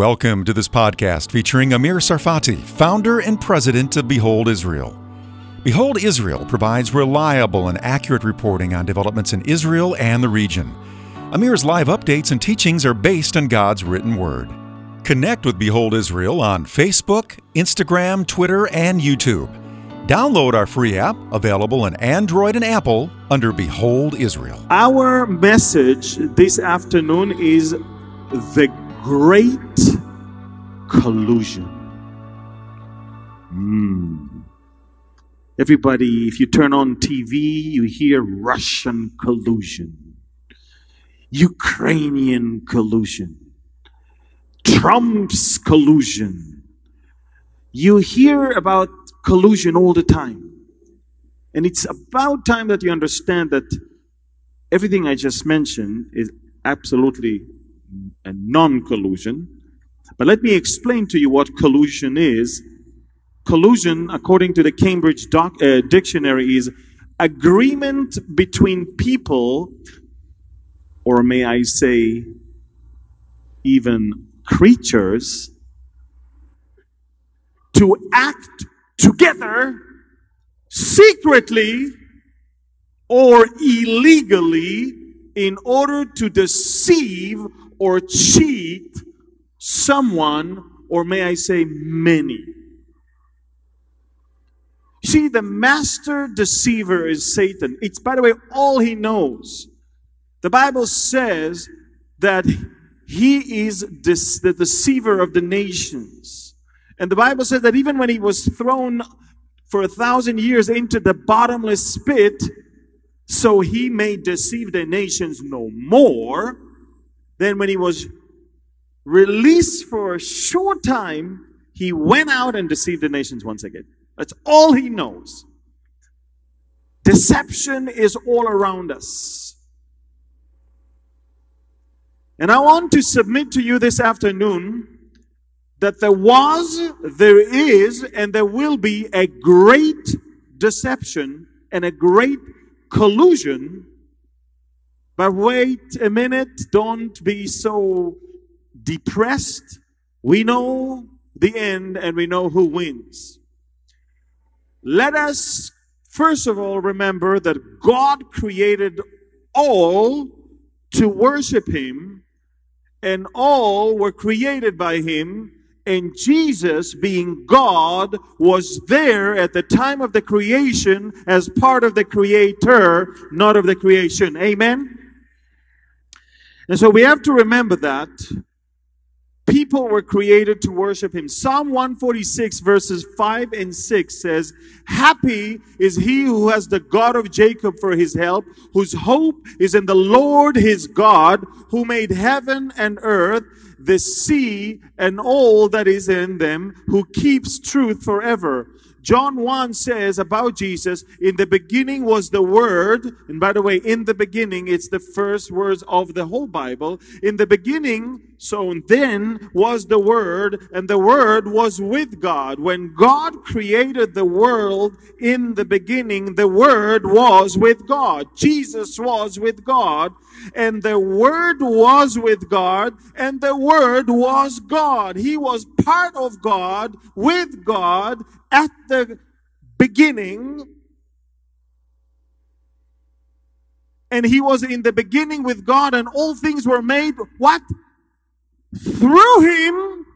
Welcome to this podcast featuring Amir Tsarfati, founder and president of Behold Israel. Behold Israel provides reliable and accurate reporting on developments in Israel and the region. Amir's live updates and teachings are based on God's written word. Connect with Behold Israel on Facebook, Instagram, Twitter, and YouTube. Download our free app, available on Android and Apple, under Behold Israel. Our message this afternoon is the great collusion. Hmm. Everybody, if you turn on TV, you hear Russian collusion, Ukrainian collusion, Trump's collusion. You hear about collusion all the time. And it's about time that you understand that everything I just mentioned is absolutely a non collusion. But let me explain to you what collusion is. Collusion, according to the Cambridge doc, uh, Dictionary, is agreement between people, or may I say, even creatures, to act together secretly or illegally in order to deceive or cheat someone, or may I say many. See, the master deceiver is Satan. It's, by the way, all he knows. The Bible says that he is this, the deceiver of the nations. And the Bible says that even when he was thrown for a thousand years into the bottomless pit, so he may deceive the nations no more, than when he was released for a short time, he went out and deceived the nations once again. That's all he knows. Deception is all around us. And I want to submit to you this afternoon that there was, there is, and there will be a great deception and a great collusion but wait a minute, don't be so depressed. We know the end and we know who wins. Let us first of all remember that God created all to worship Him, and all were created by Him. And Jesus, being God, was there at the time of the creation as part of the Creator, not of the creation. Amen? And so we have to remember that people were created to worship him. Psalm 146 verses 5 and 6 says, Happy is he who has the God of Jacob for his help, whose hope is in the Lord his God, who made heaven and earth, the sea and all that is in them, who keeps truth forever. John 1 says about Jesus, in the beginning was the Word. And by the way, in the beginning, it's the first words of the whole Bible. In the beginning, so then was the Word, and the Word was with God. When God created the world in the beginning, the Word was with God. Jesus was with God, and the Word was with God, and the Word was God. He was part of God, with God, at the beginning. And he was in the beginning with God, and all things were made what? Through him.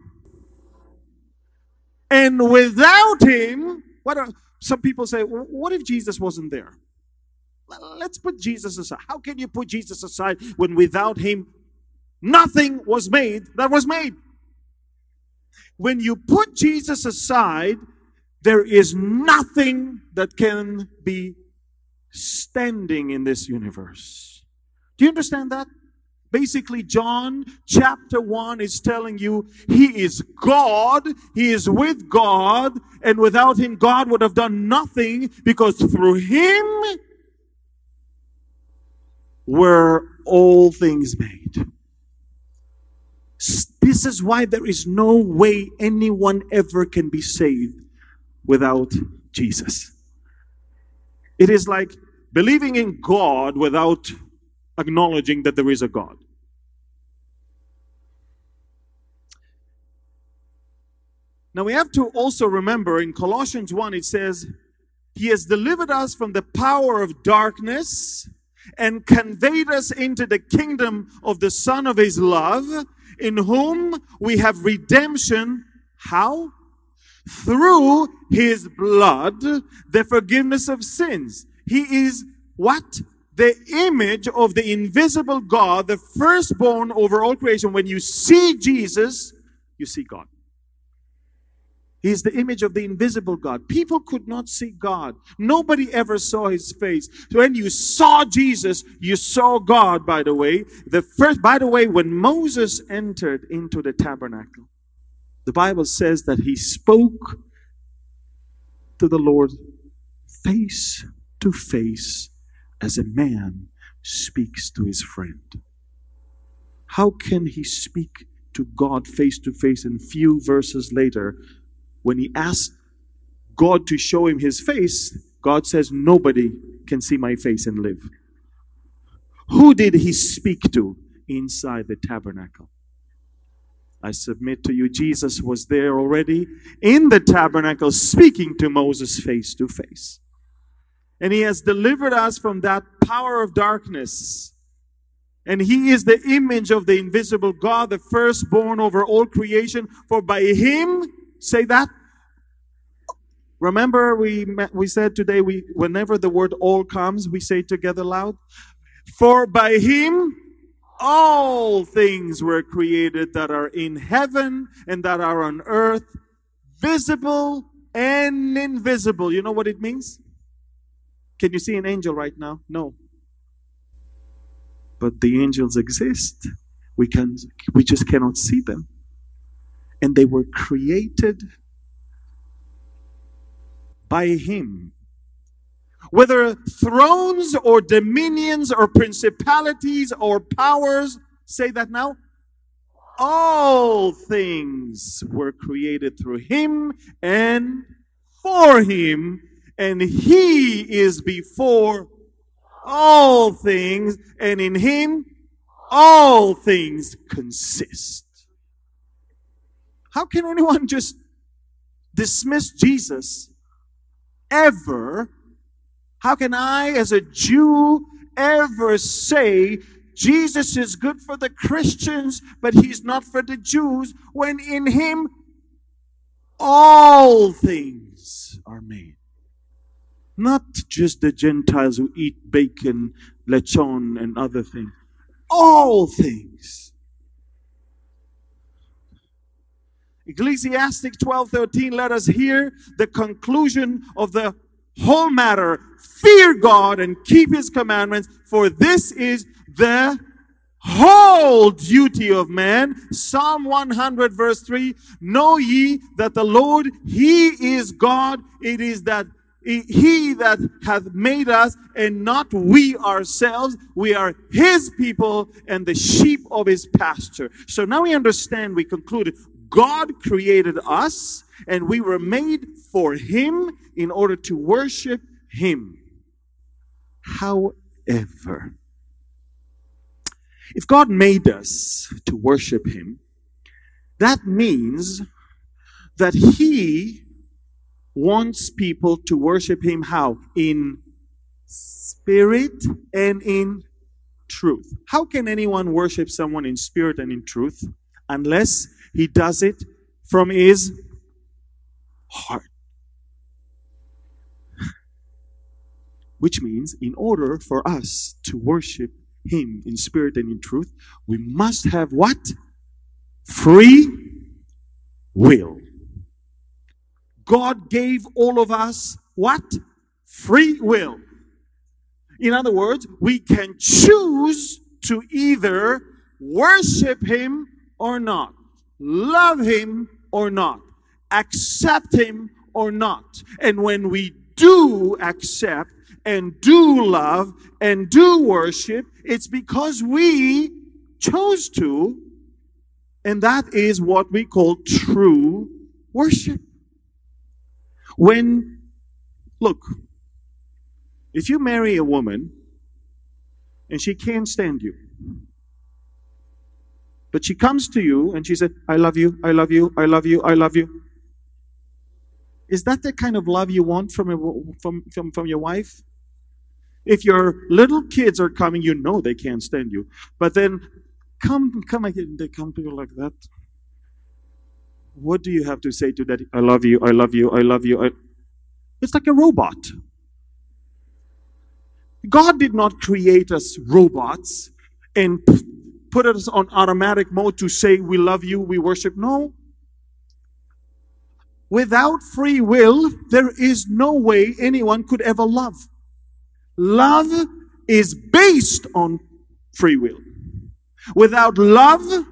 And without him, what are some people say, what if Jesus wasn't there? Let's put Jesus aside. How can you put Jesus aside when without him nothing was made that was made? When you put Jesus aside, there is nothing that can be standing in this universe. Do you understand that? Basically, John chapter 1 is telling you he is God, he is with God, and without him, God would have done nothing because through him were all things made. This is why there is no way anyone ever can be saved without Jesus. It is like believing in God without acknowledging that there is a God. Now we have to also remember in Colossians 1 it says, He has delivered us from the power of darkness and conveyed us into the kingdom of the Son of His love, in whom we have redemption. How? Through His blood, the forgiveness of sins. He is what? The image of the invisible God, the firstborn over all creation. When you see Jesus, you see God. He is the image of the invisible God. People could not see God. Nobody ever saw his face. When you saw Jesus, you saw God, by the way. The first, by the way, when Moses entered into the tabernacle, the Bible says that he spoke to the Lord face to face as a man speaks to his friend. How can he speak to God face to face and few verses later when he asked God to show him his face, God says, Nobody can see my face and live. Who did he speak to inside the tabernacle? I submit to you, Jesus was there already in the tabernacle speaking to Moses face to face. And he has delivered us from that power of darkness. And he is the image of the invisible God, the firstborn over all creation. For by him Say that. Remember, we we said today we whenever the word all comes, we say together loud. For by him all things were created that are in heaven and that are on earth, visible and invisible. You know what it means? Can you see an angel right now? No. But the angels exist. We can we just cannot see them and they were created by Him. Whether thrones or dominions or principalities or powers, say that now. All things were created through Him and for Him, and He is before all things, and in Him all things consist. How can anyone just dismiss Jesus ever? How can I, as a Jew, ever say Jesus is good for the Christians, but he's not for the Jews, when in him all things are made? Not just the Gentiles who eat bacon, lechon, and other things. All things. Ecclesiastes 12:13 let us hear the conclusion of the whole matter. Fear God and keep his commandments, for this is the whole duty of man. Psalm 100 verse 3, know ye that the Lord, he is God. It is that he that hath made us and not we ourselves. We are his people and the sheep of his pasture. So now we understand, we concluded, God created us and we were made for Him in order to worship Him. However, if God made us to worship Him, that means that He wants people to worship Him how? In spirit and in truth. How can anyone worship someone in spirit and in truth unless he does it from his heart. Which means, in order for us to worship Him in spirit and in truth, we must have what? Free will. God gave all of us what? Free will. In other words, we can choose to either worship Him or not love him or not, accept him or not. And when we do accept and do love and do worship, it's because we chose to, and that is what we call true worship. When, look, if you marry a woman and she can't stand you, but she comes to you and she said, I love you, I love you, I love you, I love you. Is that the kind of love you want from, a, from, from, from your wife? If your little kids are coming, you know they can't stand you. But then come, come again, they come to you like that. What do you have to say to that? I love you, I love you, I love you. I... It's like a robot. God did not create us robots and put us on automatic mode to say we love you, we worship. No. Without free will, there is no way anyone could ever love. Love is based on free will. Without love,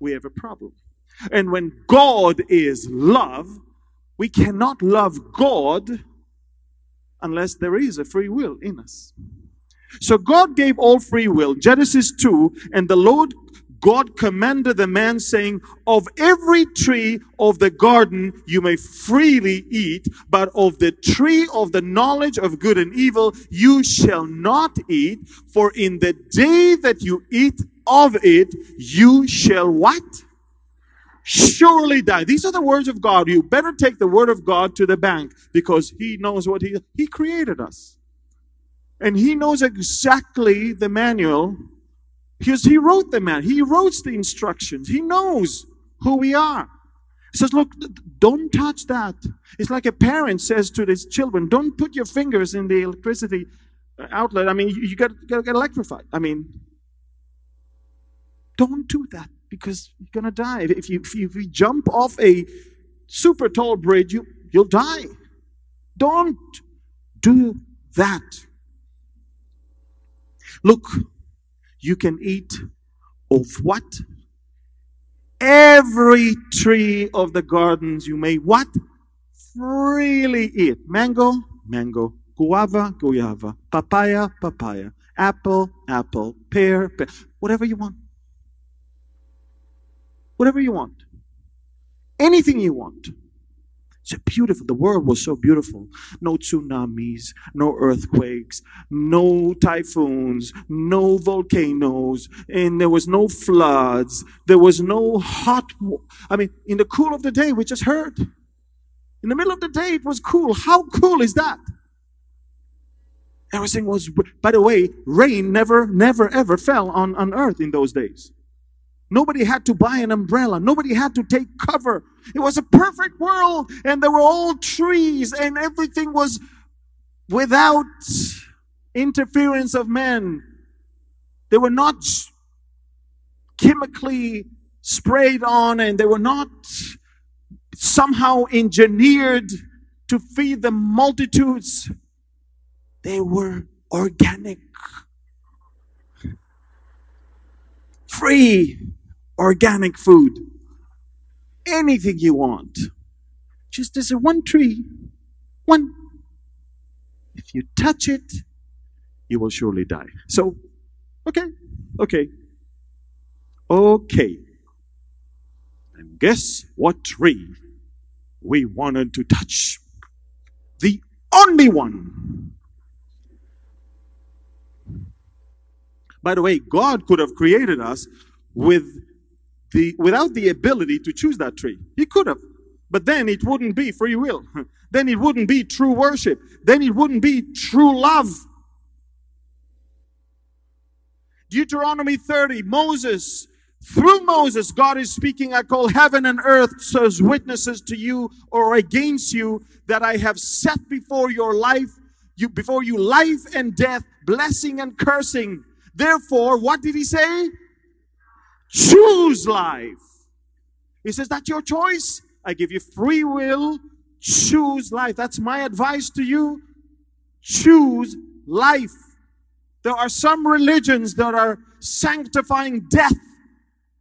we have a problem. And when God is love, we cannot love God unless there is a free will in us. So God gave all free will. Genesis 2, and the Lord God commanded the man, saying, Of every tree of the garden you may freely eat, but of the tree of the knowledge of good and evil you shall not eat, for in the day that you eat of it, you shall what? Surely die. These are the words of God. You better take the word of God to the bank because He knows what He He created us. And He knows exactly the manual because he wrote the man, he wrote the instructions, he knows who we are. He says, Look, don't touch that. It's like a parent says to his children, Don't put your fingers in the electricity uh, outlet. I mean, you, you got to get electrified. I mean, don't do that because you're going to die. If you, if you, if you jump off a super tall bridge, you, you'll die. Don't do that. Look, you can eat of what? Every tree of the gardens you may what? Freely eat. Mango, mango. Guava, guava. Papaya, papaya. Apple, apple. Pear, pear. Whatever you want. Whatever you want. Anything you want. So beautiful. The world was so beautiful. No tsunamis, no earthquakes, no typhoons, no volcanoes, and there was no floods. There was no hot. I mean, in the cool of the day, we just heard. In the middle of the day, it was cool. How cool is that? Everything was, by the way, rain never, never, ever fell on, on earth in those days. Nobody had to buy an umbrella. Nobody had to take cover. It was a perfect world, and there were all trees, and everything was without interference of men. They were not chemically sprayed on, and they were not somehow engineered to feed the multitudes. They were organic, free organic food, anything you want. Just as a one tree, one. If you touch it, you will surely die. So, okay, okay, okay. And guess what tree we wanted to touch? The only one. By the way, God could have created us with the, without the ability to choose that tree. He could have. But then it wouldn't be free will. then it wouldn't be true worship. Then it wouldn't be true love. Deuteronomy 30, Moses, through Moses, God is speaking. I call heaven and earth as witnesses to you or against you that I have set before your life, you before you life and death, blessing and cursing. Therefore, what did he say? Choose life. He says, That's your choice. I give you free will. Choose life. That's my advice to you. Choose life. There are some religions that are sanctifying death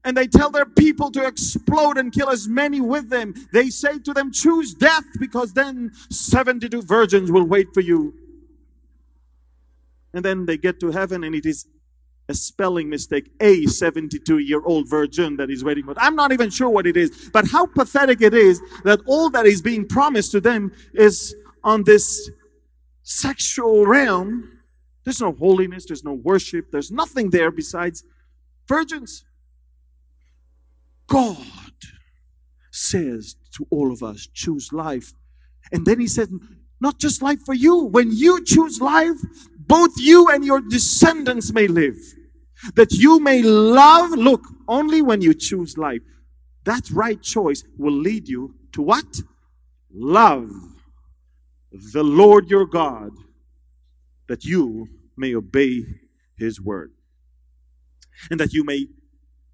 and they tell their people to explode and kill as many with them. They say to them, choose death because then 72 virgins will wait for you. And then they get to heaven and it is a spelling mistake, a 72 year old virgin that is waiting for. I'm not even sure what it is, but how pathetic it is that all that is being promised to them is on this sexual realm. There's no holiness, there's no worship, there's nothing there besides virgins. God says to all of us, choose life. And then he said, not just life for you. When you choose life, both you and your descendants may live. That you may love, look, only when you choose life. That right choice will lead you to what? Love the Lord your God, that you may obey his word. And that you may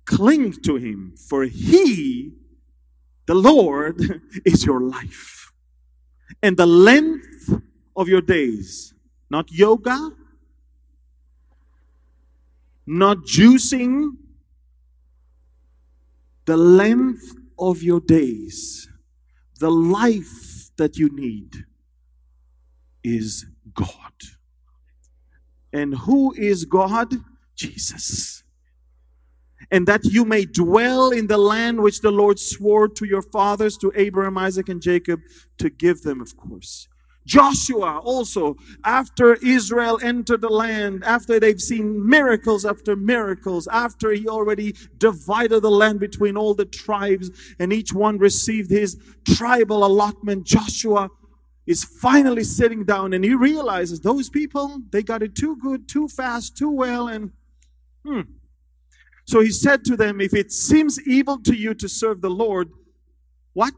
cling to him, for he, the Lord, is your life. And the length of your days, not yoga, not juicing, the length of your days, the life that you need is God. And who is God? Jesus. And that you may dwell in the land which the Lord swore to your fathers, to Abraham, Isaac, and Jacob, to give them, of course. Joshua also, after Israel entered the land, after they've seen miracles after miracles, after he already divided the land between all the tribes and each one received his tribal allotment, Joshua is finally sitting down and he realizes those people, they got it too good, too fast, too well, and hmm. So he said to them, If it seems evil to you to serve the Lord, what?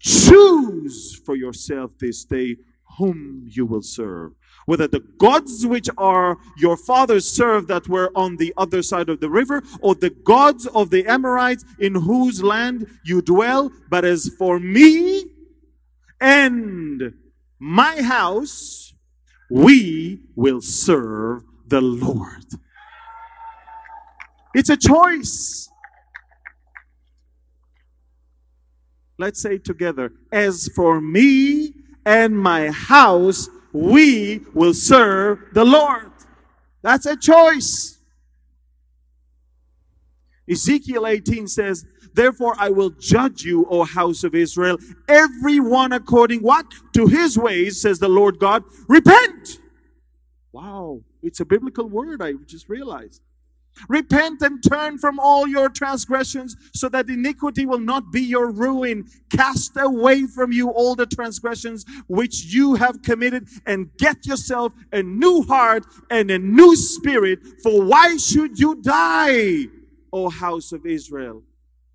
Choose for yourself this day whom you will serve. Whether the gods which are your fathers served that were on the other side of the river, or the gods of the Amorites in whose land you dwell. But as for me and my house, we will serve the Lord. It's a choice. Let's say together, as for me and my house, we will serve the Lord. That's a choice. Ezekiel 18 says, Therefore I will judge you, O house of Israel, every one according what? To his ways, says the Lord God. Repent! Wow, it's a biblical word, I just realized. Repent and turn from all your transgressions so that iniquity will not be your ruin. Cast away from you all the transgressions which you have committed and get yourself a new heart and a new spirit. For why should you die, O house of Israel?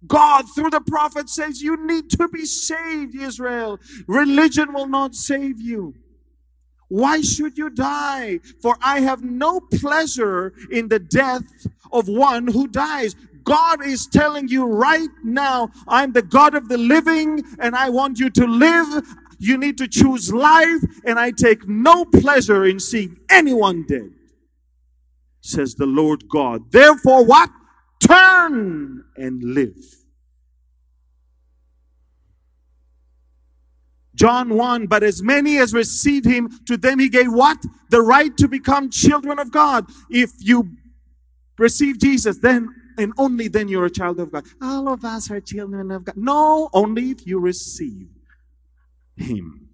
God, through the prophet, says you need to be saved, Israel. Religion will not save you. Why should you die? For I have no pleasure in the death of one who dies. God is telling you right now, I'm the God of the living and I want you to live. You need to choose life and I take no pleasure in seeing anyone dead, says the Lord God. Therefore, what? Turn and live. John 1, but as many as received him, to them he gave what? The right to become children of God. If you receive Jesus, then and only then you're a child of God. All of us are children of God. No, only if you receive him.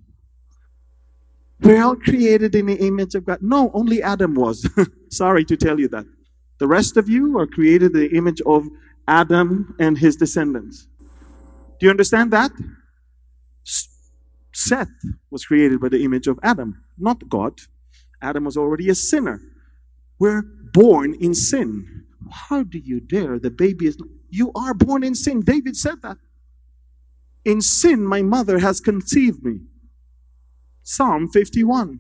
We're all created in the image of God. No, only Adam was. Sorry to tell you that. The rest of you are created in the image of Adam and his descendants. Do you understand that? Seth was created by the image of Adam, not God. Adam was already a sinner. We're born in sin. How do you dare? The baby is. You are born in sin. David said that. In sin, my mother has conceived me. Psalm 51.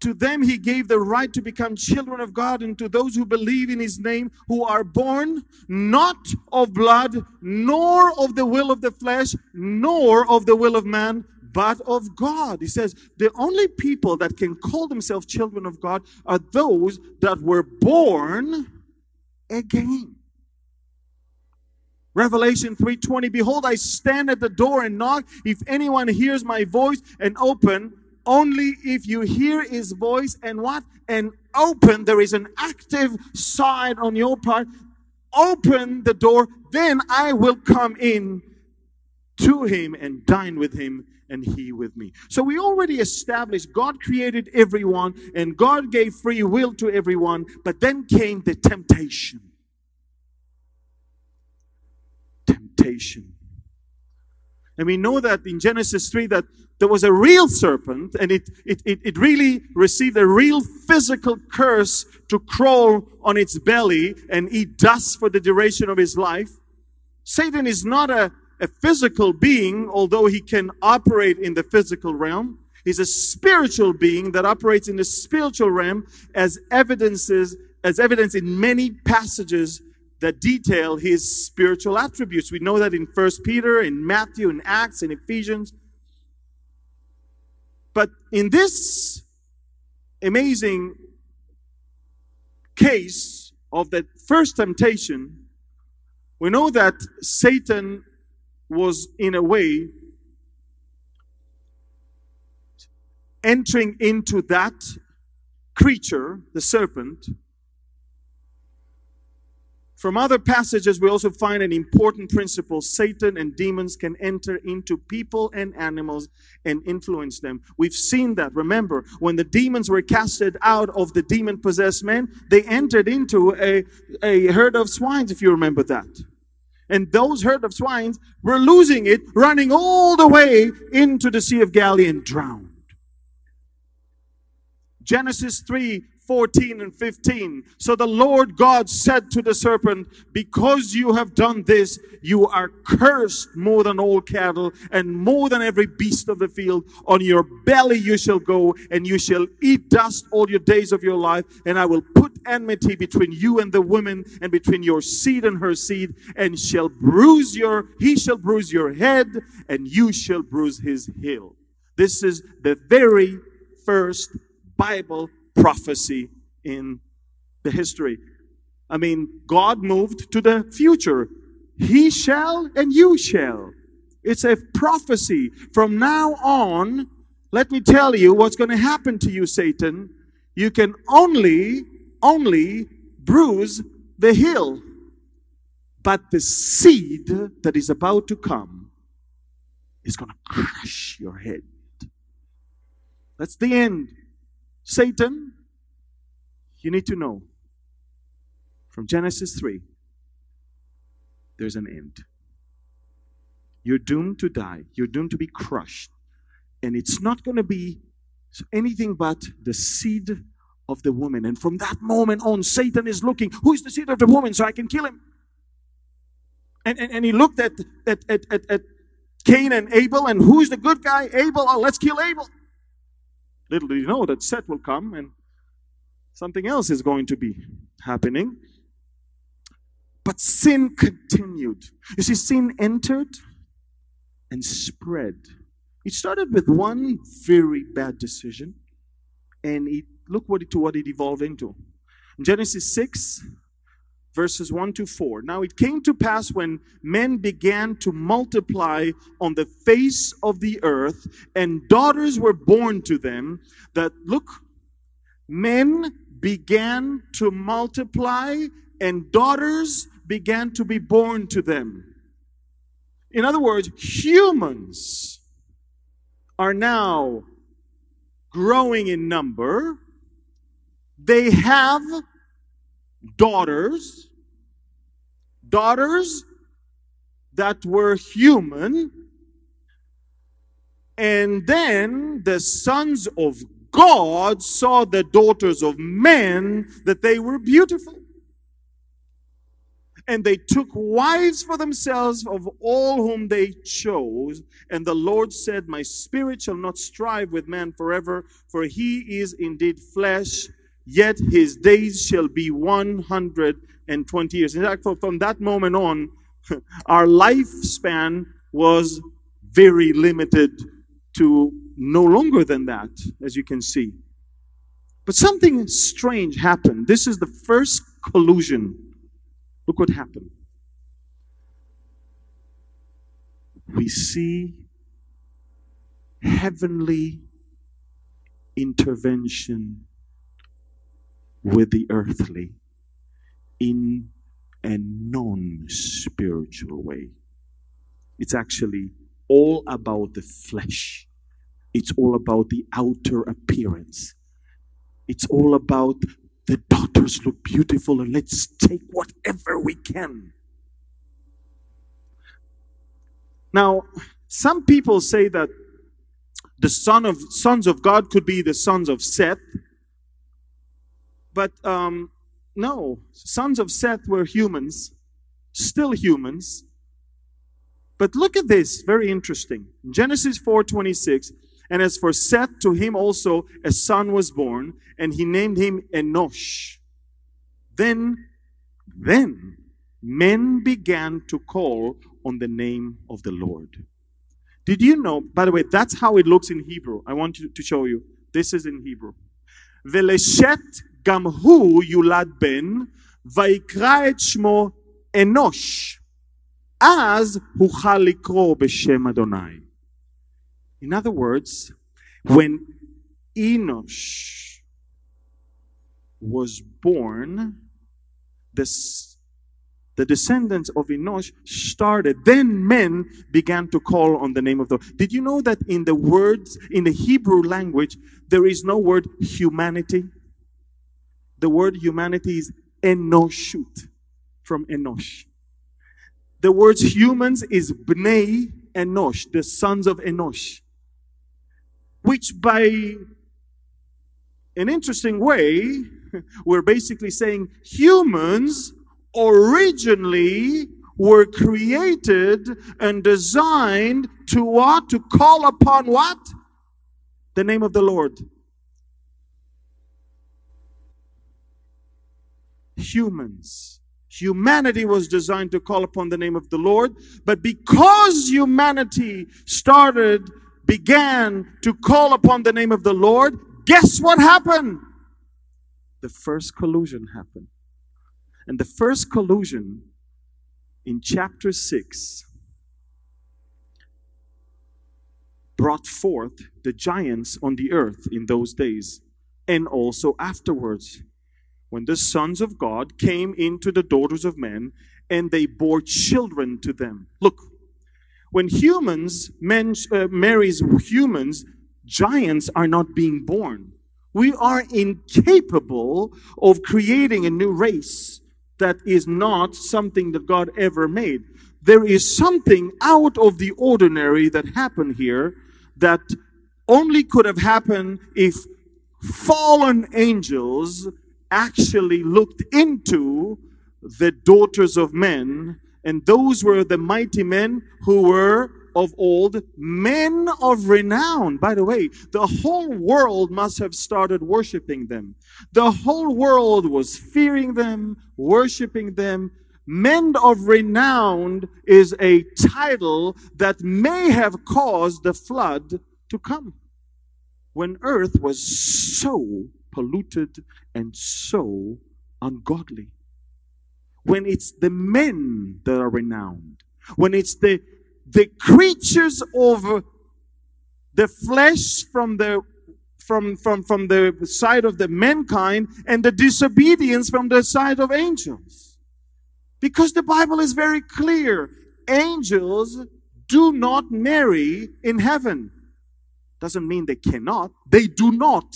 To them he gave the right to become children of God, and to those who believe in his name, who are born not of blood, nor of the will of the flesh, nor of the will of man, but of God. He says the only people that can call themselves children of God are those that were born again. Revelation 3:20 Behold I stand at the door and knock if anyone hears my voice and open only if you hear his voice and what? And open, there is an active side on your part. Open the door, then I will come in to him and dine with him and he with me. So we already established God created everyone and God gave free will to everyone, but then came the temptation. temptation. And we know that in Genesis 3 that there was a real serpent and it, it, it, it, really received a real physical curse to crawl on its belly and eat dust for the duration of his life. Satan is not a, a physical being, although he can operate in the physical realm. He's a spiritual being that operates in the spiritual realm as evidences, as evidence in many passages that detail his spiritual attributes. We know that in First Peter, in Matthew, in Acts, in Ephesians. But in this amazing case of that first temptation, we know that Satan was, in a way, entering into that creature, the serpent, from other passages, we also find an important principle. Satan and demons can enter into people and animals and influence them. We've seen that. Remember, when the demons were casted out of the demon possessed men, they entered into a, a herd of swines, if you remember that. And those herd of swines were losing it, running all the way into the Sea of Galilee and drowned. Genesis 3 14 and 15. So the Lord God said to the serpent, Because you have done this, you are cursed more than all cattle and more than every beast of the field. On your belly you shall go, and you shall eat dust all your days of your life. And I will put enmity between you and the woman, and between your seed and her seed, and shall bruise your, he shall bruise your head, and you shall bruise his heel. This is the very first Bible prophecy in the history. I mean, God moved to the future. He shall and you shall. It's a prophecy. From now on, let me tell you what's going to happen to you, Satan. You can only, only bruise the heel. But the seed that is about to come is going to crush your head. That's the end. Satan, you need to know from Genesis 3, there's an end. You're doomed to die, you're doomed to be crushed. And it's not going to be anything but the seed of the woman. And from that moment on, Satan is looking, who is the seed of the woman so I can kill him? And, and, and he looked at, at, at, at, at Cain and Abel, and who's the good guy? Abel. Oh, let's kill Abel. Little do you know that Seth will come and something else is going to be happening. But sin continued. You see, sin entered and spread. It started with one very bad decision, and it look what it, what it evolved into. In Genesis 6, verses 1 to 4. Now it came to pass when men began to multiply on the face of the earth, and daughters were born to them, that, look, men began to multiply, and daughters began to be born to them. In other words, humans are now growing in number. They have daughters daughters that were human, and then the sons of God saw the daughters of men that they were beautiful. And they took wives for themselves of all whom they chose. And the Lord said, My spirit shall not strive with man forever, for he is indeed flesh, yet his days shall be 120 years. In fact, from that moment on, our lifespan was very limited to no longer than that, as you can see. But something strange happened. This is the first collusion. Look what happened. We see heavenly intervention with the earthly in a non spiritual way. It's actually all about the flesh, it's all about the outer appearance, it's all about the daughters look beautiful and let's take whatever we can. Now, some people say that the son of sons of God could be the sons of Seth, but um, no, sons of Seth were humans, still humans. But look at this, very interesting. Genesis 4:26, and as for Seth, to him also a son was born, and he named him Enosh. Then, then men began to call on the name of the Lord. Did you know, by the way, that's how it looks in Hebrew. I want to show you. This is in Hebrew. Veleshet גם הוא יולד בן, ויקרא את שמו אנוש. אז הוכל לקרוא בשם אדוני. In other words, when Enosh was born, the, the descendants of Enosh started, then men began to call on the name of the Did you know that in the words, in the Hebrew language, there is no word humanity? The word humanity is enoshut, from enosh. The words humans is bnei enosh, the sons of enosh, which by an interesting way we're basically saying humans originally were created and designed to what? To call upon what? The name of the Lord. Humans. Humanity was designed to call upon the name of the Lord, but because humanity started, began to call upon the name of the Lord, guess what happened? the first collusion happened. And the first collusion in chapter 6 brought forth the giants on the earth in those days and also afterwards when the sons of God came into the daughters of men and they bore children to them. Look, when humans men, uh, marries humans, giants are not being born. We are incapable of creating a new race that is not something that God ever made. There is something out of the ordinary that happened here that only could have happened if fallen angels actually looked into the daughters of men, and those were the mighty men who were of old, men of renown. By the way, the whole world must have started worshiping them. The whole world was fearing them, worshiping them. Men of renown is a title that may have caused the flood to come when earth was so polluted and so ungodly. When it's the men that are renowned, when it's the the creatures of the flesh from the from, from, from the side of the mankind and the disobedience from the side of angels. Because the Bible is very clear. Angels do not marry in heaven. Doesn't mean they cannot. They do not.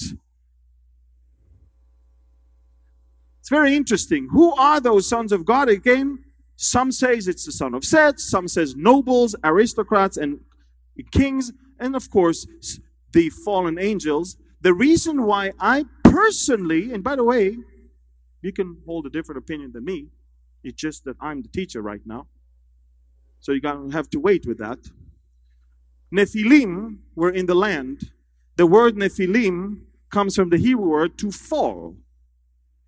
It's very interesting. Who are those sons of God again? Some says it's the son of Seth, some says nobles, aristocrats, and kings, and of course, the fallen angels. The reason why I personally, and by the way, you can hold a different opinion than me, it's just that I'm the teacher right now. So you're going to have to wait with that. Nephilim were in the land. The word Nephilim comes from the Hebrew word to fall,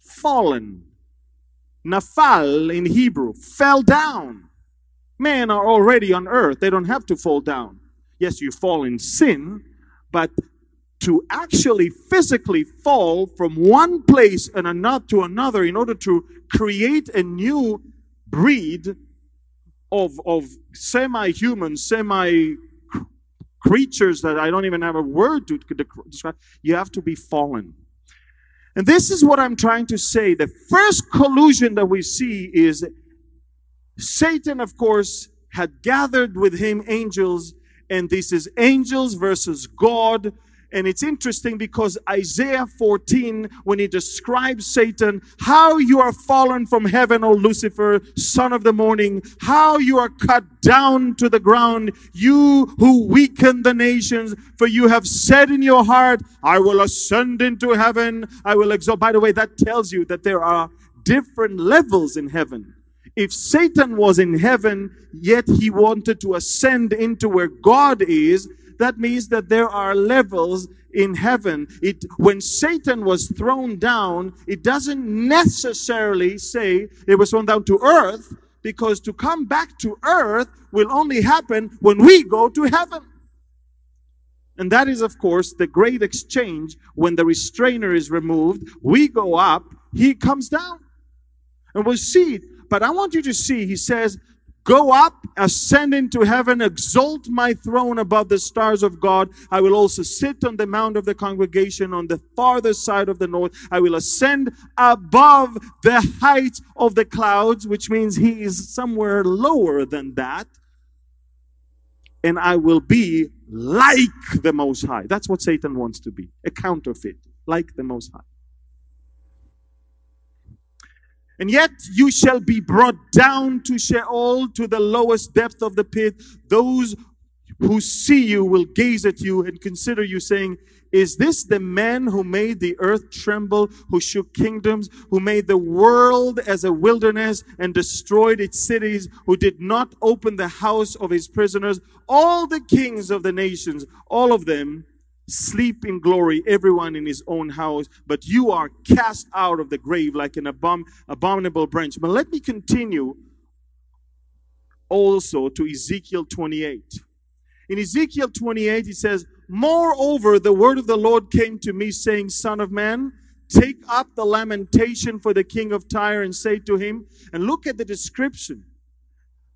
fallen. Nafal in Hebrew, fell down. Men are already on earth, they don't have to fall down. Yes, you fall in sin, but to actually physically fall from one place and another to another in order to create a new breed of, of semi-human, semi creatures that I don't even have a word to describe, you have to be fallen. And this is what I'm trying to say. The first collusion that we see is Satan, of course, had gathered with him angels, and this is angels versus God. And it's interesting because Isaiah 14, when he describes Satan, how you are fallen from heaven, O Lucifer, son of the morning, how you are cut down to the ground, you who weaken the nations, for you have said in your heart, I will ascend into heaven, I will exalt. By the way, that tells you that there are different levels in heaven. If Satan was in heaven, yet he wanted to ascend into where God is, that means that there are levels in heaven. It, when Satan was thrown down, it doesn't necessarily say it was thrown down to earth, because to come back to earth will only happen when we go to heaven. And that is, of course, the great exchange when the restrainer is removed. We go up, he comes down. And we'll see. But I want you to see, he says, Go up, ascend into heaven, exalt my throne above the stars of God. I will also sit on the mount of the congregation on the farther side of the north. I will ascend above the height of the clouds, which means he is somewhere lower than that. And I will be like the Most High. That's what Satan wants to be a counterfeit, like the Most High. And yet you shall be brought down to Sheol, to the lowest depth of the pit. Those who see you will gaze at you and consider you, saying, Is this the man who made the earth tremble, who shook kingdoms, who made the world as a wilderness and destroyed its cities, who did not open the house of his prisoners? All the kings of the nations, all of them, sleep in glory, everyone in his own house, but you are cast out of the grave like an abom- abominable branch. But let me continue also to Ezekiel 28. In Ezekiel 28, he says, Moreover, the word of the Lord came to me, saying, Son of man, take up the lamentation for the king of Tyre and say to him, and look at the description.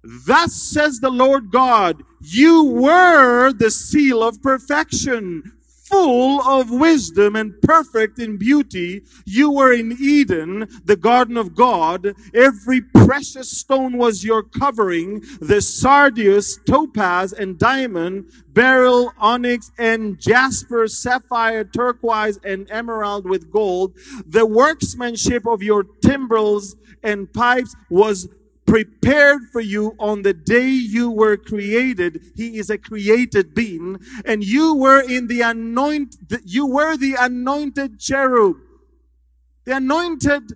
Thus says the Lord God, you were the seal of perfection, full of wisdom and perfect in beauty. You were in Eden, the garden of God. Every precious stone was your covering the sardius, topaz, and diamond, beryl, onyx, and jasper, sapphire, turquoise, and emerald with gold. The workmanship of your timbrels and pipes was prepared for you on the day you were created. He is a created being. And you were in the anoint, you were the anointed cherub, the anointed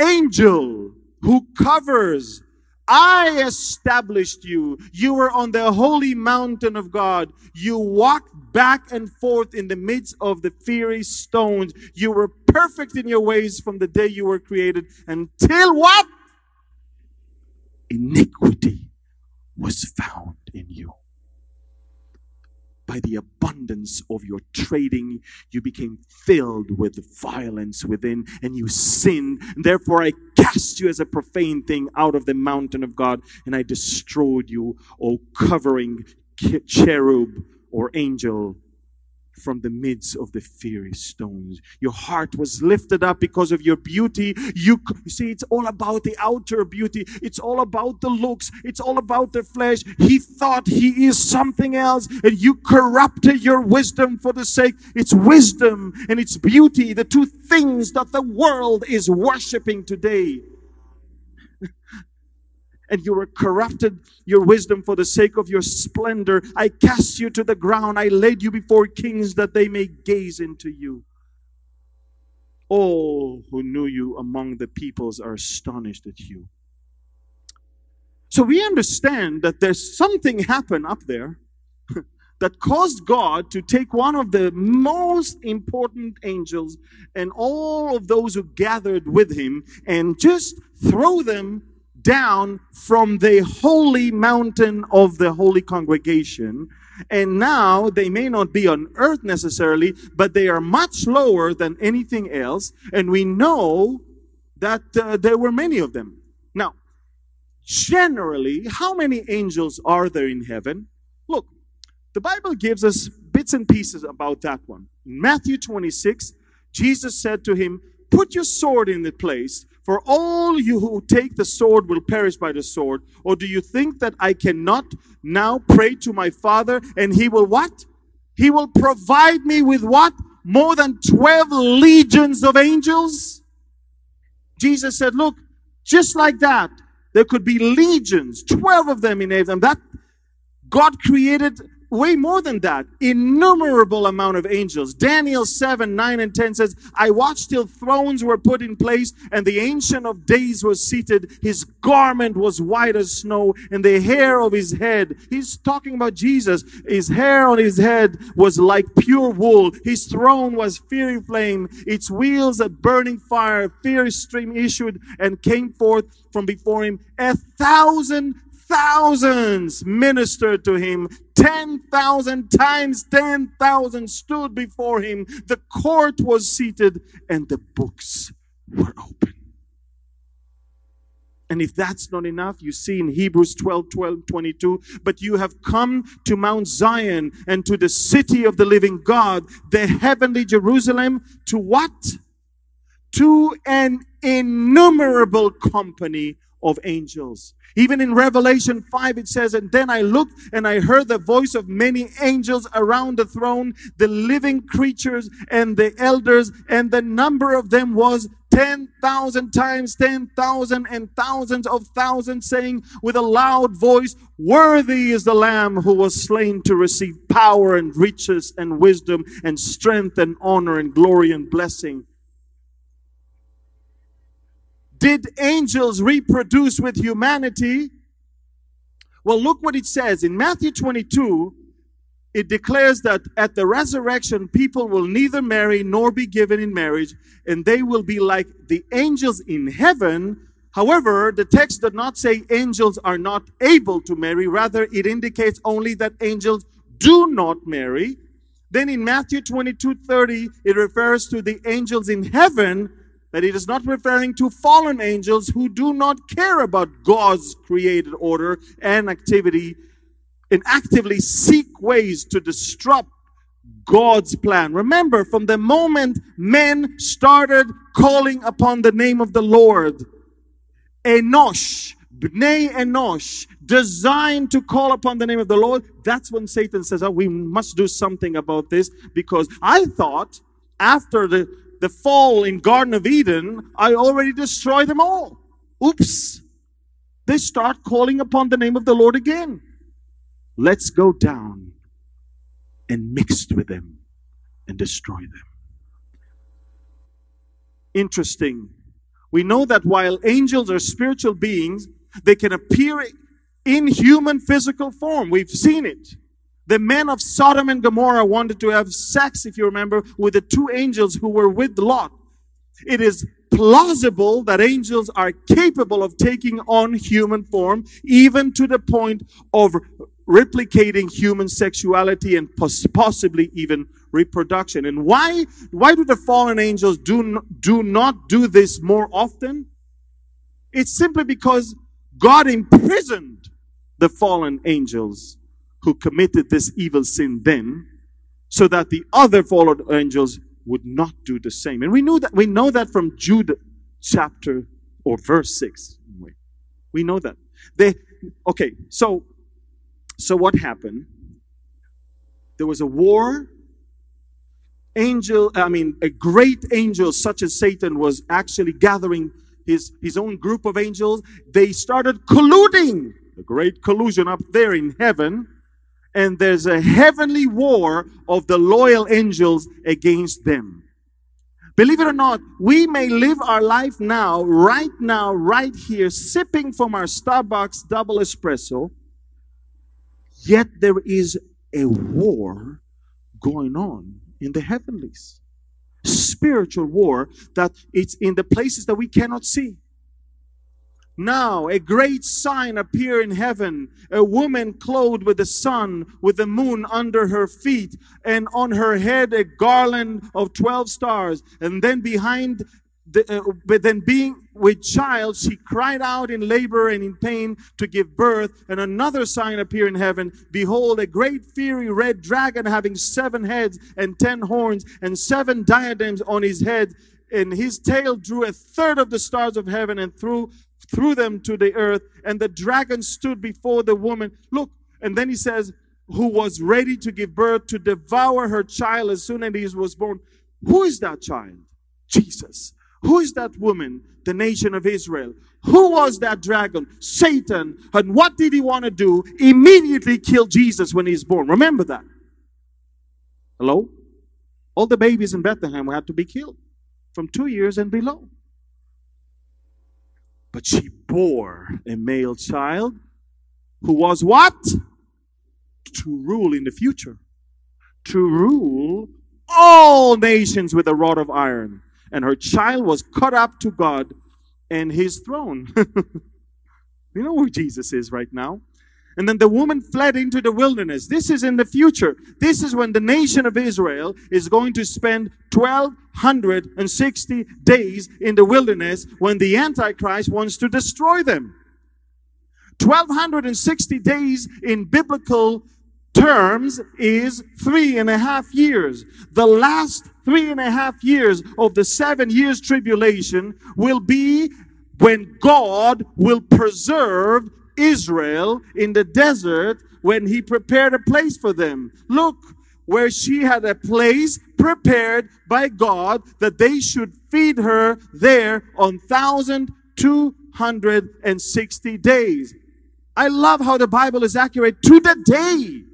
angel who covers. I established you. You were on the holy mountain of God. You walked back and forth in the midst of the fiery stones. You were perfect in your ways from the day you were created until what? Iniquity was found in you. By the abundance of your trading, you became filled with violence within and you sinned. Therefore, I cast you as a profane thing out of the mountain of God and I destroyed you, O covering cherub or angel from the midst of the fiery stones. Your heart was lifted up because of your beauty. You, you, see, it's all about the outer beauty. It's all about the looks. It's all about the flesh. He thought he is something else and you corrupted your wisdom for the sake. It's wisdom and it's beauty, the two things that the world is worshiping today and you were corrupted your wisdom for the sake of your splendor. I cast you to the ground. I laid you before kings that they may gaze into you. All who knew you among the peoples are astonished at you. So we understand that there's something happened up there that caused God to take one of the most important angels and all of those who gathered with him and just throw them down from the holy mountain of the holy congregation. And now they may not be on earth necessarily, but they are much lower than anything else. And we know that uh, there were many of them. Now, generally, how many angels are there in heaven? Look, the Bible gives us bits and pieces about that one. In Matthew 26, Jesus said to him, Put your sword in the place, for all you who take the sword will perish by the sword. Or do you think that I cannot now pray to my Father and he will what? He will provide me with what? More than 12 legions of angels? Jesus said, Look, just like that, there could be legions, 12 of them in heaven. That God created way more than that innumerable amount of angels. Daniel 7 9 and 10 says i watched till thrones were put in place and the ancient of days was seated. His garment was white as snow and the hair of his head he's talking about jesus his hair on his head was like pure wool. His throne was fiery flame. Its wheels a burning fire a fierce stream issued and came forth from before him. A thousand thousands ministered to him. 10,000 times 10,000 stood before him. The court was seated and the books were open. And if that's not enough, you see in Hebrews 12, 12, 22, but you have come to Mount Zion and to the city of the living God, the heavenly Jerusalem, to what? To an innumerable company of angels. Even in Revelation 5, it says, And then I looked and I heard the voice of many angels around the throne, the living creatures and the elders, and the number of them was 10,000 times 10,000 and thousands of thousands, saying with a loud voice, Worthy is the Lamb who was slain to receive power and riches and wisdom and strength and honor and glory and blessing. Did angels reproduce with humanity? Well, look what it says in Matthew 22. It declares that at the resurrection, people will neither marry nor be given in marriage, and they will be like the angels in heaven. However, the text does not say angels are not able to marry. Rather, it indicates only that angels do not marry. Then in Matthew 22 30, it refers to the angels in heaven that it is not referring to fallen angels who do not care about God's created order and activity and actively seek ways to disrupt God's plan. Remember, from the moment men started calling upon the name of the Lord, Enosh, Bnei Enosh, designed to call upon the name of the Lord, that's when Satan says, oh, we must do something about this because I thought after the the fall in Garden of Eden, I already destroyed them all. Oops. They start calling upon the name of the Lord again. Let's go down and mix with them and destroy them. Interesting. We know that while angels are spiritual beings, they can appear in human physical form. We've seen it. The men of Sodom and Gomorrah wanted to have sex, if you remember, with the two angels who were with Lot. It is plausible that angels are capable of taking on human form, even to the point of replicating human sexuality and possibly even reproduction. And why, why do the fallen angels do, do not do this more often? It's simply because God imprisoned the fallen angels who committed this evil sin then, so that the other fallen angels would not do the same. And we know that we know that from Jude chapter or verse 6. We know that. They okay, so so what happened? There was a war. Angel, I mean, a great angel such as Satan was actually gathering his, his own group of angels. They started colluding, the great collusion up there in heaven and there's a heavenly war of the loyal angels against them. Believe it or not, we may live our life now, right now, right here, sipping from our Starbucks double espresso, yet there is a war going on in the heavenlies. Spiritual war that it's in the places that we cannot see. Now a great sign appear in heaven, a woman clothed with the sun, with the moon under her feet, and on her head a garland of 12 stars. And then behind the, uh, but then being with child, she cried out in labor and in pain to give birth. And another sign appeared in heaven. Behold, a great fiery red dragon having seven heads and ten horns and seven diadems on his head. And his tail drew a third of the stars of heaven and threw threw them to the earth, and the dragon stood before the woman. Look, and then he says, who was ready to give birth to devour her child as soon as he was born. Who is that child? Jesus. Who is that woman? The nation of Israel. Who was that dragon? Satan. And what did he want to do? Immediately kill Jesus when he's born. Remember that. Hello? All the babies in Bethlehem had to be killed from two years and below. But she bore a male child who was what? To rule in the future. To rule all nations with a rod of iron. And her child was cut up to God and his throne. you know where Jesus is right now. And then the woman fled into the wilderness. This is in the future. This is when the nation of Israel is going to spend 1260 days in the wilderness when the Antichrist wants to destroy them. 1260 days in biblical terms is three and a half years. The last three and a half years of the seven years tribulation will be when God will preserve Israel in the desert when he prepared a place for them. Look, where she had a place prepared by God that they should feed her there on 1,260 days. I love how the Bible is accurate to the day.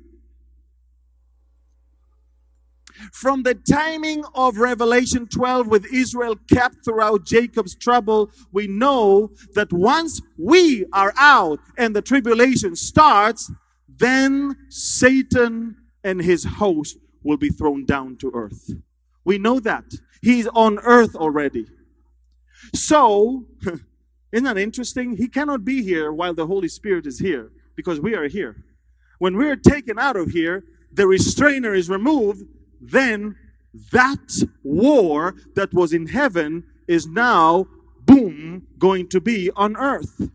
From the timing of Revelation 12 with Israel kept throughout Jacob's trouble, we know that once we are out and the tribulation starts, then Satan and his host will be thrown down to earth. We know that. He's on earth already. So, isn't that interesting? He cannot be here while the Holy Spirit is here because we are here. When we're taken out of here, the restrainer is removed then that war that was in heaven is now, boom, going to be on earth.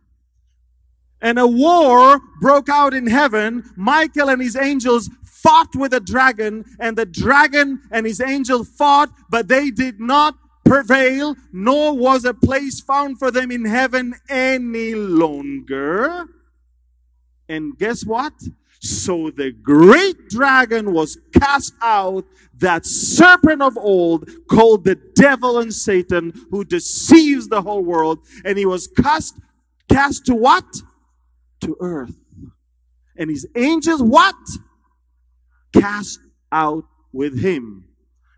And a war broke out in heaven. Michael and his angels fought with a dragon, and the dragon and his angel fought, but they did not prevail, nor was a place found for them in heaven any longer. And guess what? So the great dragon was cast out, that serpent of old called the devil and Satan, who deceives the whole world. And he was cast, cast to what? To earth. And his angels, what? Cast out with him.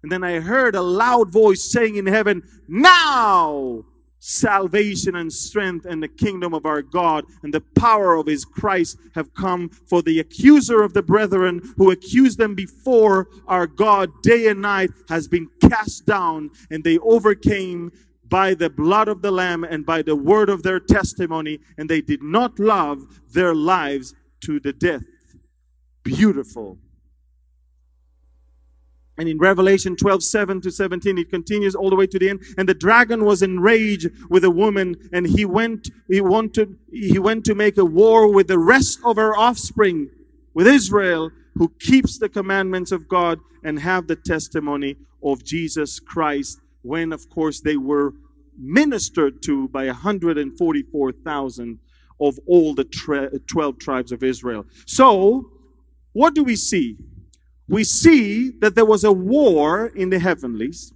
And then I heard a loud voice saying in heaven, Now salvation and strength and the kingdom of our God and the power of his Christ have come for the accuser of the brethren who accused them before our God day and night has been cast down and they overcame by the blood of the lamb and by the word of their testimony and they did not love their lives to the death. Beautiful and in Revelation 12, 7 to 17, it continues all the way to the end. And the dragon was enraged with a woman, and he went, he wanted, he went to make a war with the rest of her offspring, with Israel, who keeps the commandments of God and have the testimony of Jesus Christ, when, of course, they were ministered to by 144,000 of all the 12 tribes of Israel. So, what do we see? We see that there was a war in the heavenlies.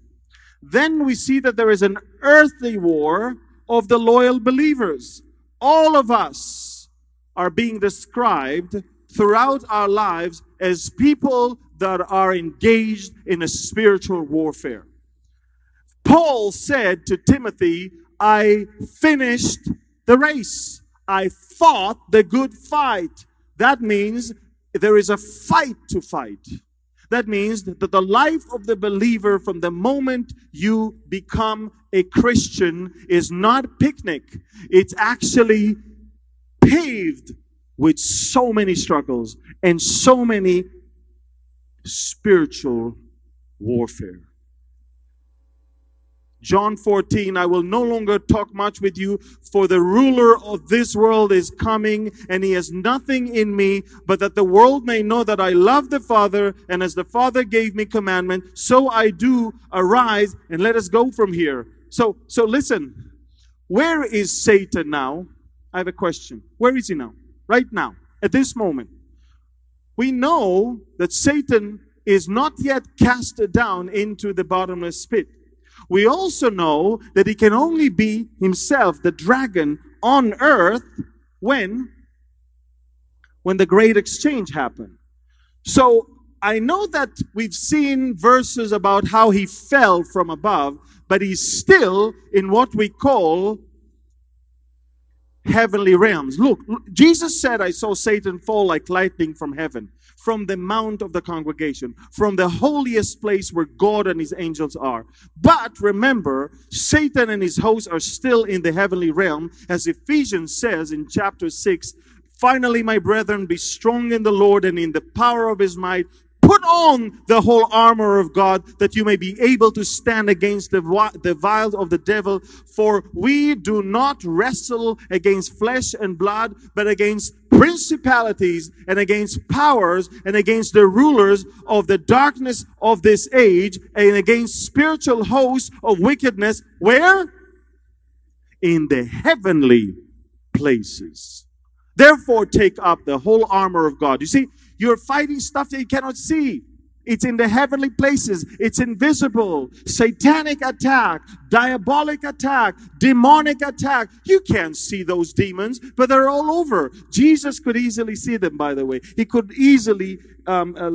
Then we see that there is an earthly war of the loyal believers. All of us are being described throughout our lives as people that are engaged in a spiritual warfare. Paul said to Timothy, I finished the race. I fought the good fight. That means there is a fight to fight. That means that the life of the believer from the moment you become a Christian is not picnic. It's actually paved with so many struggles and so many spiritual warfare. John 14, I will no longer talk much with you, for the ruler of this world is coming, and he has nothing in me, but that the world may know that I love the Father, and as the Father gave me commandment, so I do. Arise and let us go from here. So, so listen, where is Satan now? I have a question. Where is he now? Right now, at this moment. we know that Satan is not yet cast down into the bottomless pit. We also know that he can only be himself, the dragon, on earth when? When the great exchange happened. So I know that we've seen verses about how he fell from above, but he's still in what we call heavenly realms. Look, Jesus said, I saw Satan fall like lightning from heaven, from the mount of the congregation, from the holiest place where God and his angels are. But remember, Satan and his hosts are still in the heavenly realm, as Ephesians says in chapter 6. Finally, my brethren, be strong in the Lord and in the power of his might. Put on the whole armor of God that you may be able to stand against the, the vials of the devil. For we do not wrestle against flesh and blood, but against principalities and against powers and against the rulers of the darkness of this age and against spiritual hosts of wickedness. Where? In the heavenly places. Therefore, take up the whole armor of God. You see, you're fighting stuff that you cannot see. It's in the heavenly places. It's invisible. Satanic attack, diabolic attack, demonic attack. You can't see those demons, but they're all over. Jesus could easily see them, by the way. He could easily um, uh,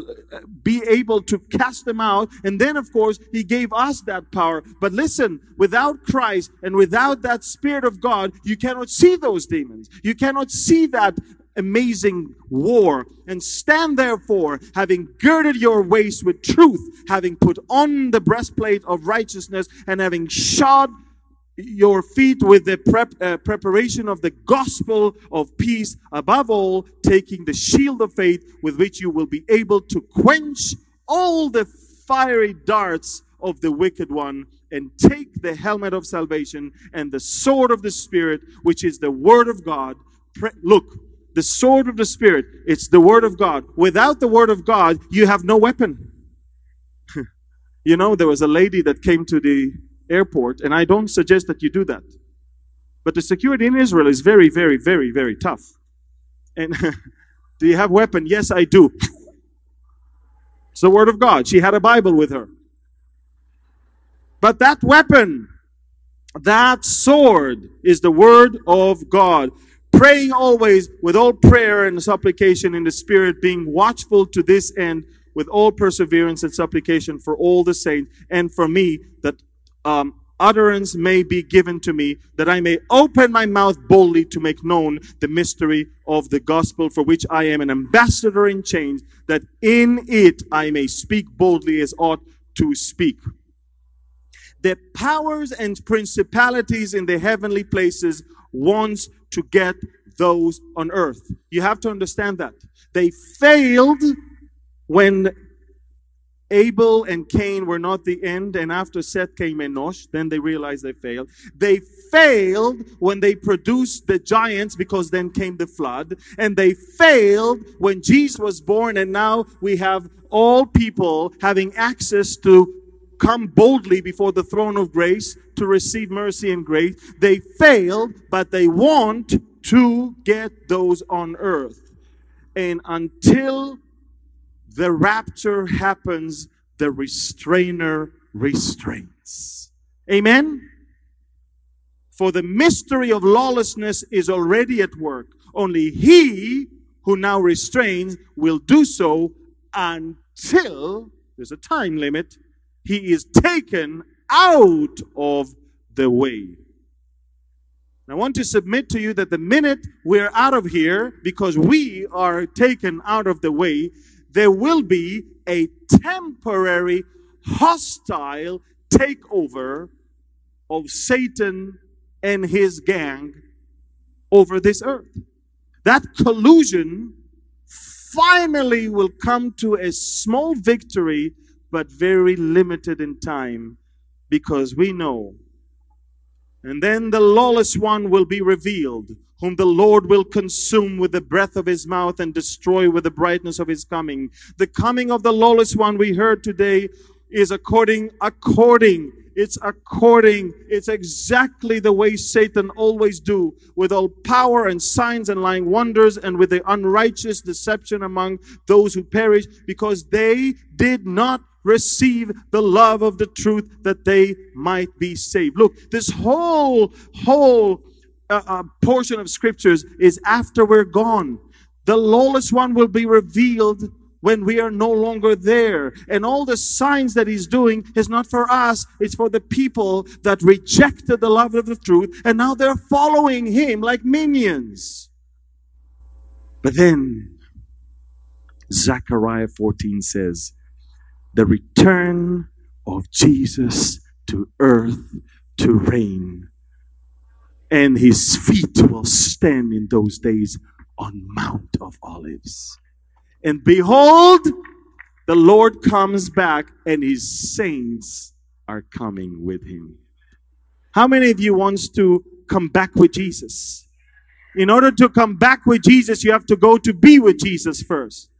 be able to cast them out. And then, of course, He gave us that power. But listen, without Christ and without that Spirit of God, you cannot see those demons. You cannot see that amazing war. And stand therefore, having girded your waist with truth, having put on the breastplate of righteousness, and having shod your feet with the prep, uh, preparation of the gospel of peace, above all, taking the shield of faith with which you will be able to quench all the fiery darts of the wicked one and take the helmet of salvation and the sword of the spirit which is the word of god Pre- look the sword of the Spirit, it's the Word of God. Without the Word of God, you have no weapon. you know, there was a lady that came to the airport, and I don't suggest that you do that. But the security in Israel is very, very, very, very tough. And do you have weapon? Yes, I do. it's the Word of God. She had a Bible with her. But that weapon, that sword, is the Word of God praying always with all prayer and supplication in the Spirit, being watchful to this end with all perseverance and supplication for all the saints and for me, that um, utterance may be given to me, that I may open my mouth boldly to make known the mystery of the gospel, for which I am an ambassador in chains, that in it I may speak boldly as ought to speak. The powers and principalities in the heavenly places wants to get those on earth. You have to understand that. They failed when Abel and Cain were not the end, and after Seth came Enosh, then they realized they failed. They failed when they produced the giants because then came the flood. And they failed when Jesus was born, and now we have all people having access to come boldly before the throne of grace to receive mercy and grace. They failed, but they want to get those on earth. And until the rapture happens, the restrainer restrains. Amen? For the mystery of lawlessness is already at work. Only he who now restrains will do so until there's a time limit he is taken out of the way. I want to submit to you that the minute we're out of here, because we are taken out of the way, there will be a temporary, hostile takeover of Satan and his gang over this earth. That collusion finally will come to a small victory but very limited in time because we know. And then the lawless one will be revealed, whom the Lord will consume with the breath of his mouth and destroy with the brightness of his coming. The coming of the lawless one we heard today is according according It's according, it's exactly the way Satan always do, with all power and signs and lying wonders and with the unrighteous deception among those who perish, because they did not receive the love of the truth that they might be saved. Look, this whole, whole uh, uh, portion of scriptures is after we're gone. The lawless one will be revealed when we are no longer there. And all the signs that he's doing is not for us, it's for the people that rejected the love of the truth and now they're following him like minions. But then Zechariah 14 says, the return of Jesus to earth to reign. And his feet will stand in those days on Mount of Olives. And behold, the Lord comes back and his saints are coming with him. How many of you wants to come back with Jesus? In order to come back with Jesus, you have to go to be with Jesus first.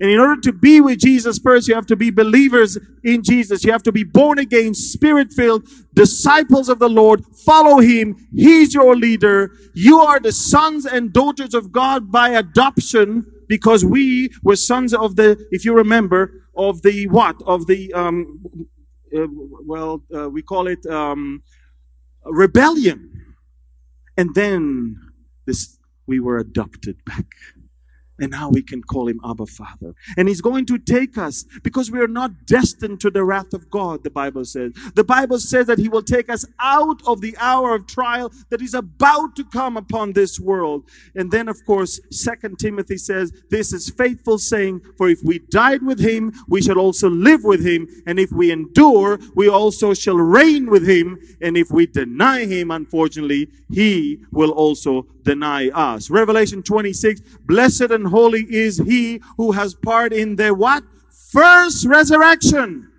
And in order to be with Jesus first, you have to be believers in Jesus. You have to be born again, spirit filled, disciples of the Lord. Follow him. He's your leader. You are the sons and daughters of God by adoption because we were sons of the, if you remember, of the what? Of the, um, uh, well, uh, we call it um, rebellion. And then this, we were adopted back. And now we can call him Abba Father. And he's going to take us because we are not destined to the wrath of God, the Bible says. The Bible says that he will take us out of the hour of trial that is about to come upon this world. And then, of course, Second Timothy says, This is faithful saying, For if we died with him, we shall also live with him. And if we endure, we also shall reign with him. And if we deny him, unfortunately, he will also deny us. Revelation 26, blessed and holy is he who has part in the what? First resurrection.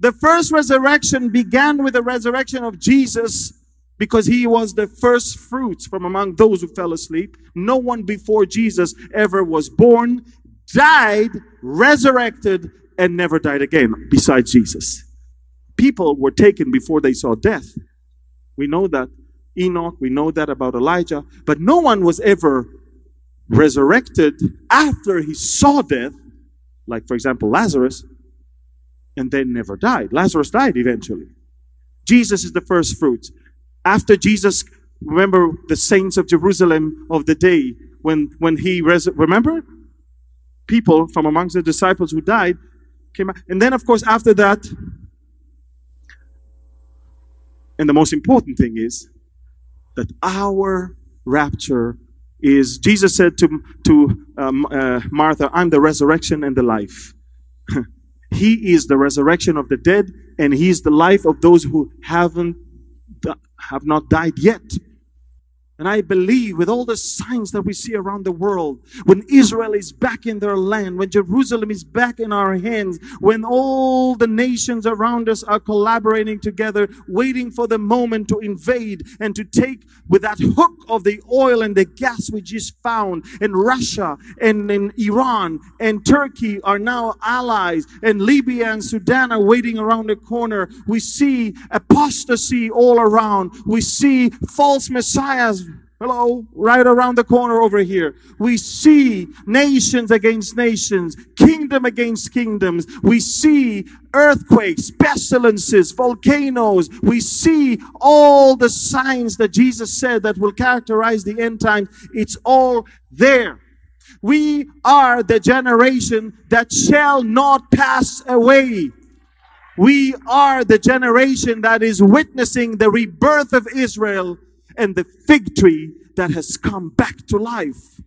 The first resurrection began with the resurrection of Jesus because he was the first fruits from among those who fell asleep. No one before Jesus ever was born, died, resurrected, and never died again besides Jesus. People were taken before they saw death. We know that Enoch, we know that about Elijah, but no one was ever resurrected after he saw death, like, for example, Lazarus, and then never died. Lazarus died eventually. Jesus is the first fruits. After Jesus, remember the saints of Jerusalem of the day when, when he, res- remember? People from amongst the disciples who died came out. And then, of course, after that, and the most important thing is that our rapture is Jesus said to, to um, uh, Martha, I'm the resurrection and the life. he is the resurrection of the dead, and He is the life of those who haven't have not died yet. And I believe with all the signs that we see around the world, when Israel is back in their land, when Jerusalem is back in our hands, when all the nations around us are collaborating together, waiting for the moment to invade and to take with that hook of the oil and the gas we just found, and Russia and in Iran and Turkey are now allies, and Libya and Sudan are waiting around the corner. We see apostasy all around. We see false messiahs Hello, right around the corner over here. We see nations against nations, kingdom against kingdoms. We see earthquakes, pestilences, volcanoes. We see all the signs that Jesus said that will characterize the end times. It's all there. We are the generation that shall not pass away. We are the generation that is witnessing the rebirth of Israel and the fig tree that has come back to life.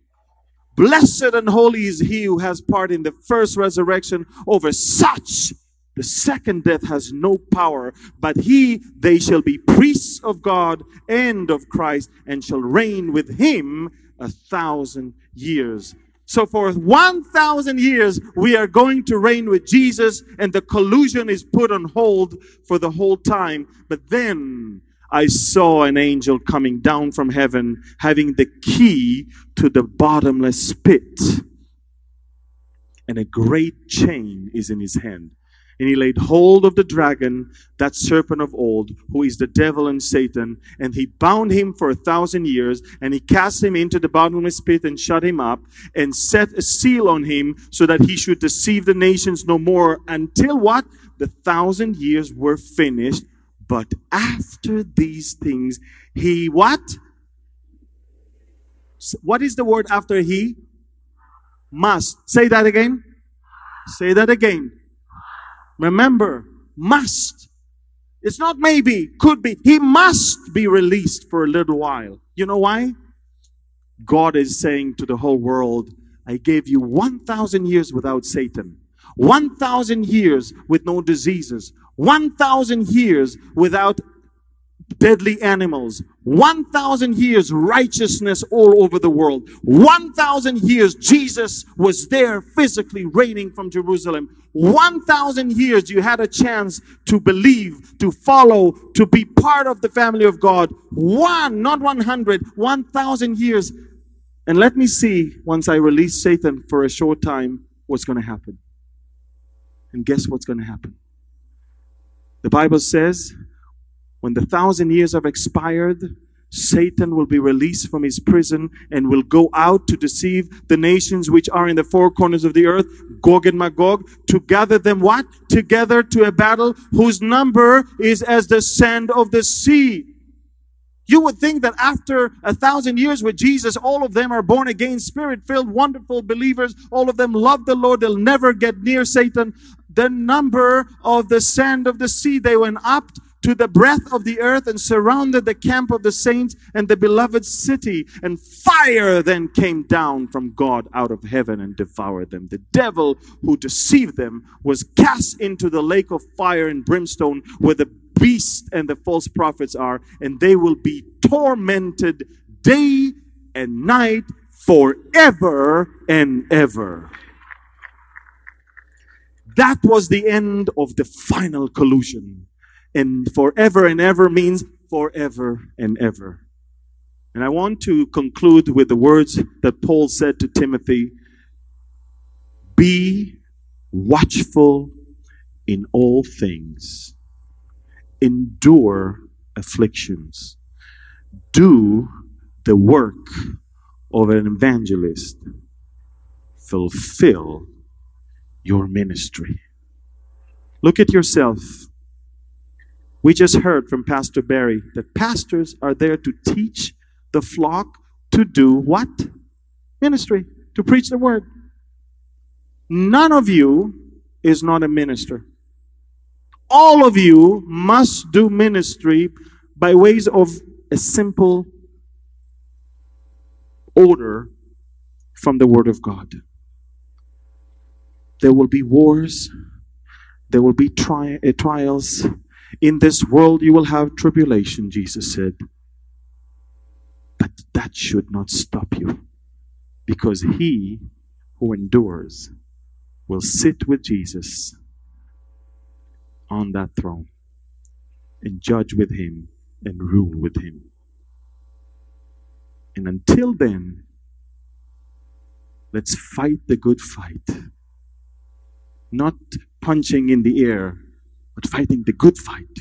Blessed and holy is he who has part in the first resurrection. Over such, the second death has no power, but he, they shall be priests of God and of Christ, and shall reign with him a thousand years. So for 1,000 years, we are going to reign with Jesus, and the collusion is put on hold for the whole time. But then I saw an angel coming down from heaven having the key to the bottomless pit. And a great chain is in his hand. And he laid hold of the dragon, that serpent of old, who is the devil and Satan, and he bound him for a thousand years, and he cast him into the bottomless pit and shut him up, and set a seal on him, so that he should deceive the nations no more until what? The thousand years were finished. But after these things, he what? What is the word after he? Must. Say that again. Say that again. Remember, must. It's not maybe, could be. He must be released for a little while. You know why? God is saying to the whole world, I gave you 1,000 years without Satan, 1,000 years with no diseases, 1,000 years without deadly animals. 1,000 years righteousness all over the world. 1,000 years Jesus was there physically reigning from Jerusalem. 1,000 years you had a chance to believe, to follow, to be part of the family of God. One, not 100, 1,000 years. And let me see, once I release Satan for a short time, what's going to happen. And guess what's going to happen? The Bible says when the thousand years have expired, Satan will be released from his prison and will go out to deceive the nations which are in the four corners of the earth, Gog and Magog, to gather them what? Together to a battle whose number is as the sand of the sea. You would think that after a thousand years with Jesus, all of them are born again, spirit filled, wonderful believers. All of them love the Lord. They'll never get near Satan. The number of the sand of the sea, they went up to the breadth of the earth and surrounded the camp of the saints and the beloved city. And fire then came down from God out of heaven and devoured them. The devil who deceived them was cast into the lake of fire and brimstone where the beast and the false prophets are, and they will be tormented day and night forever and ever. That was the end of the final collusion. And forever and ever means forever and ever. And I want to conclude with the words that Paul said to Timothy Be watchful in all things, endure afflictions, do the work of an evangelist, fulfill your ministry. Look at yourself we just heard from Pastor Barry that pastors are there to teach the flock to do what? Ministry, to preach the word. None of you is not a minister. All of you must do ministry by ways of a simple order from the Word of God. There will be wars, there will be tri- uh, trials, in this world you will have tribulation, Jesus said. But that should not stop you. Because he who endures will sit with Jesus on that throne and judge with him and rule with him. And until then, let's fight the good fight. Not punching in the air but fighting the good fight.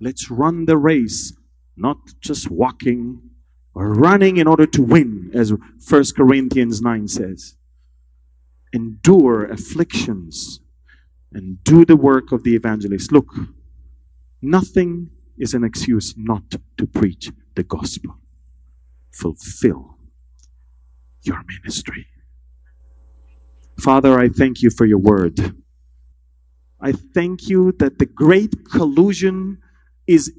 Let's run the race, not just walking or running in order to win, as 1 Corinthians 9 says. Endure afflictions and do the work of the evangelist. Look, nothing is an excuse not to preach the gospel. Fulfill your ministry. Father, I thank you for your word. I thank you that the great collusion is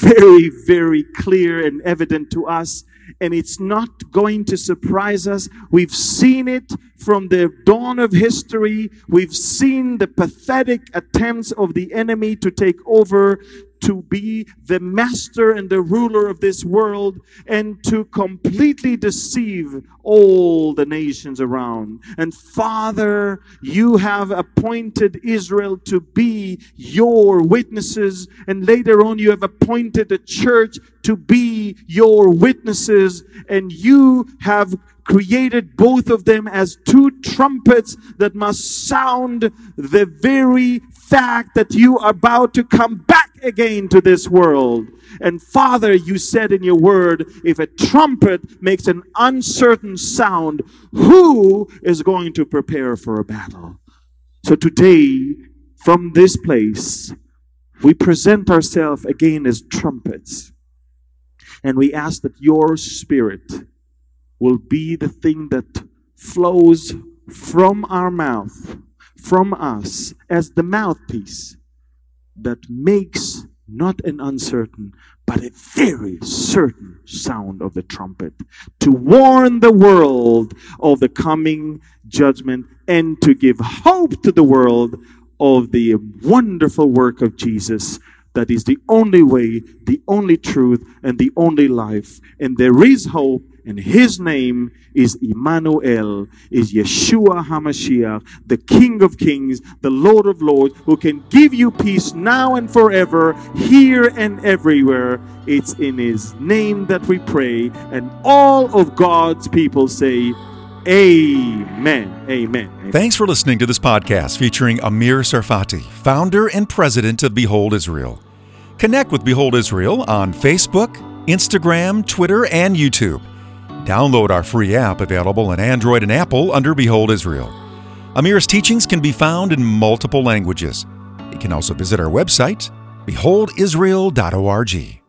very, very clear and evident to us, and it's not going to surprise us. We've seen it from the dawn of history. We've seen the pathetic attempts of the enemy to take over, to be the master and the ruler of this world and to completely deceive all the nations around. And Father, you have appointed Israel to be your witnesses, and later on, you have appointed the church to be your witnesses, and you have created both of them as two trumpets that must sound the very fact that you are about to come back again to this world. And Father, you said in your word, if a trumpet makes an uncertain sound, who is going to prepare for a battle? So today, from this place, we present ourselves again as trumpets. And we ask that your spirit will be the thing that flows from our mouth, from us, as the mouthpiece that makes not an uncertain, but a very certain sound of the trumpet to warn the world of the coming judgment and to give hope to the world of the wonderful work of Jesus that is the only way, the only truth, and the only life. And there is hope, and his name is Emmanuel, is Yeshua HaMashiach, the King of Kings, the Lord of Lords, who can give you peace now and forever, here and everywhere. It's in his name that we pray, and all of God's people say, Amen. Amen. Thanks for listening to this podcast featuring Amir Tsarfati, founder and president of Behold Israel. Connect with Behold Israel on Facebook, Instagram, Twitter, and YouTube. Download our free app available on Android and Apple under Behold Israel. Amir's teachings can be found in multiple languages. You can also visit our website, beholdisrael.org.